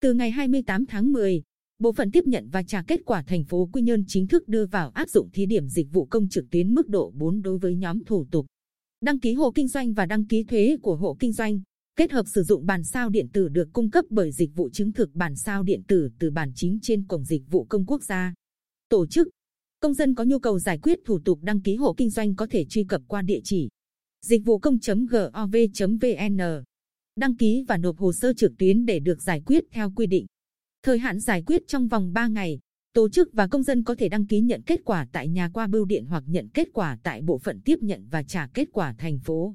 Từ ngày 28 tháng 10, Bộ phận tiếp nhận và trả kết quả thành phố Quy Nhơn chính thức đưa vào áp dụng thí điểm dịch vụ công trực tuyến mức độ 4 đối với nhóm thủ tục đăng ký hộ kinh doanh và đăng ký thuế của hộ kinh doanh, kết hợp sử dụng bản sao điện tử được cung cấp bởi dịch vụ chứng thực bản sao điện tử từ bản chính trên cổng dịch vụ công quốc gia. Tổ chức Công dân có nhu cầu giải quyết thủ tục đăng ký hộ kinh doanh có thể truy cập qua địa chỉ dịch vụ công.gov.vn, đăng ký và nộp hồ sơ trực tuyến để được giải quyết theo quy định. Thời hạn giải quyết trong vòng 3 ngày, tổ chức và công dân có thể đăng ký nhận kết quả tại nhà qua bưu điện hoặc nhận kết quả tại bộ phận tiếp nhận và trả kết quả thành phố.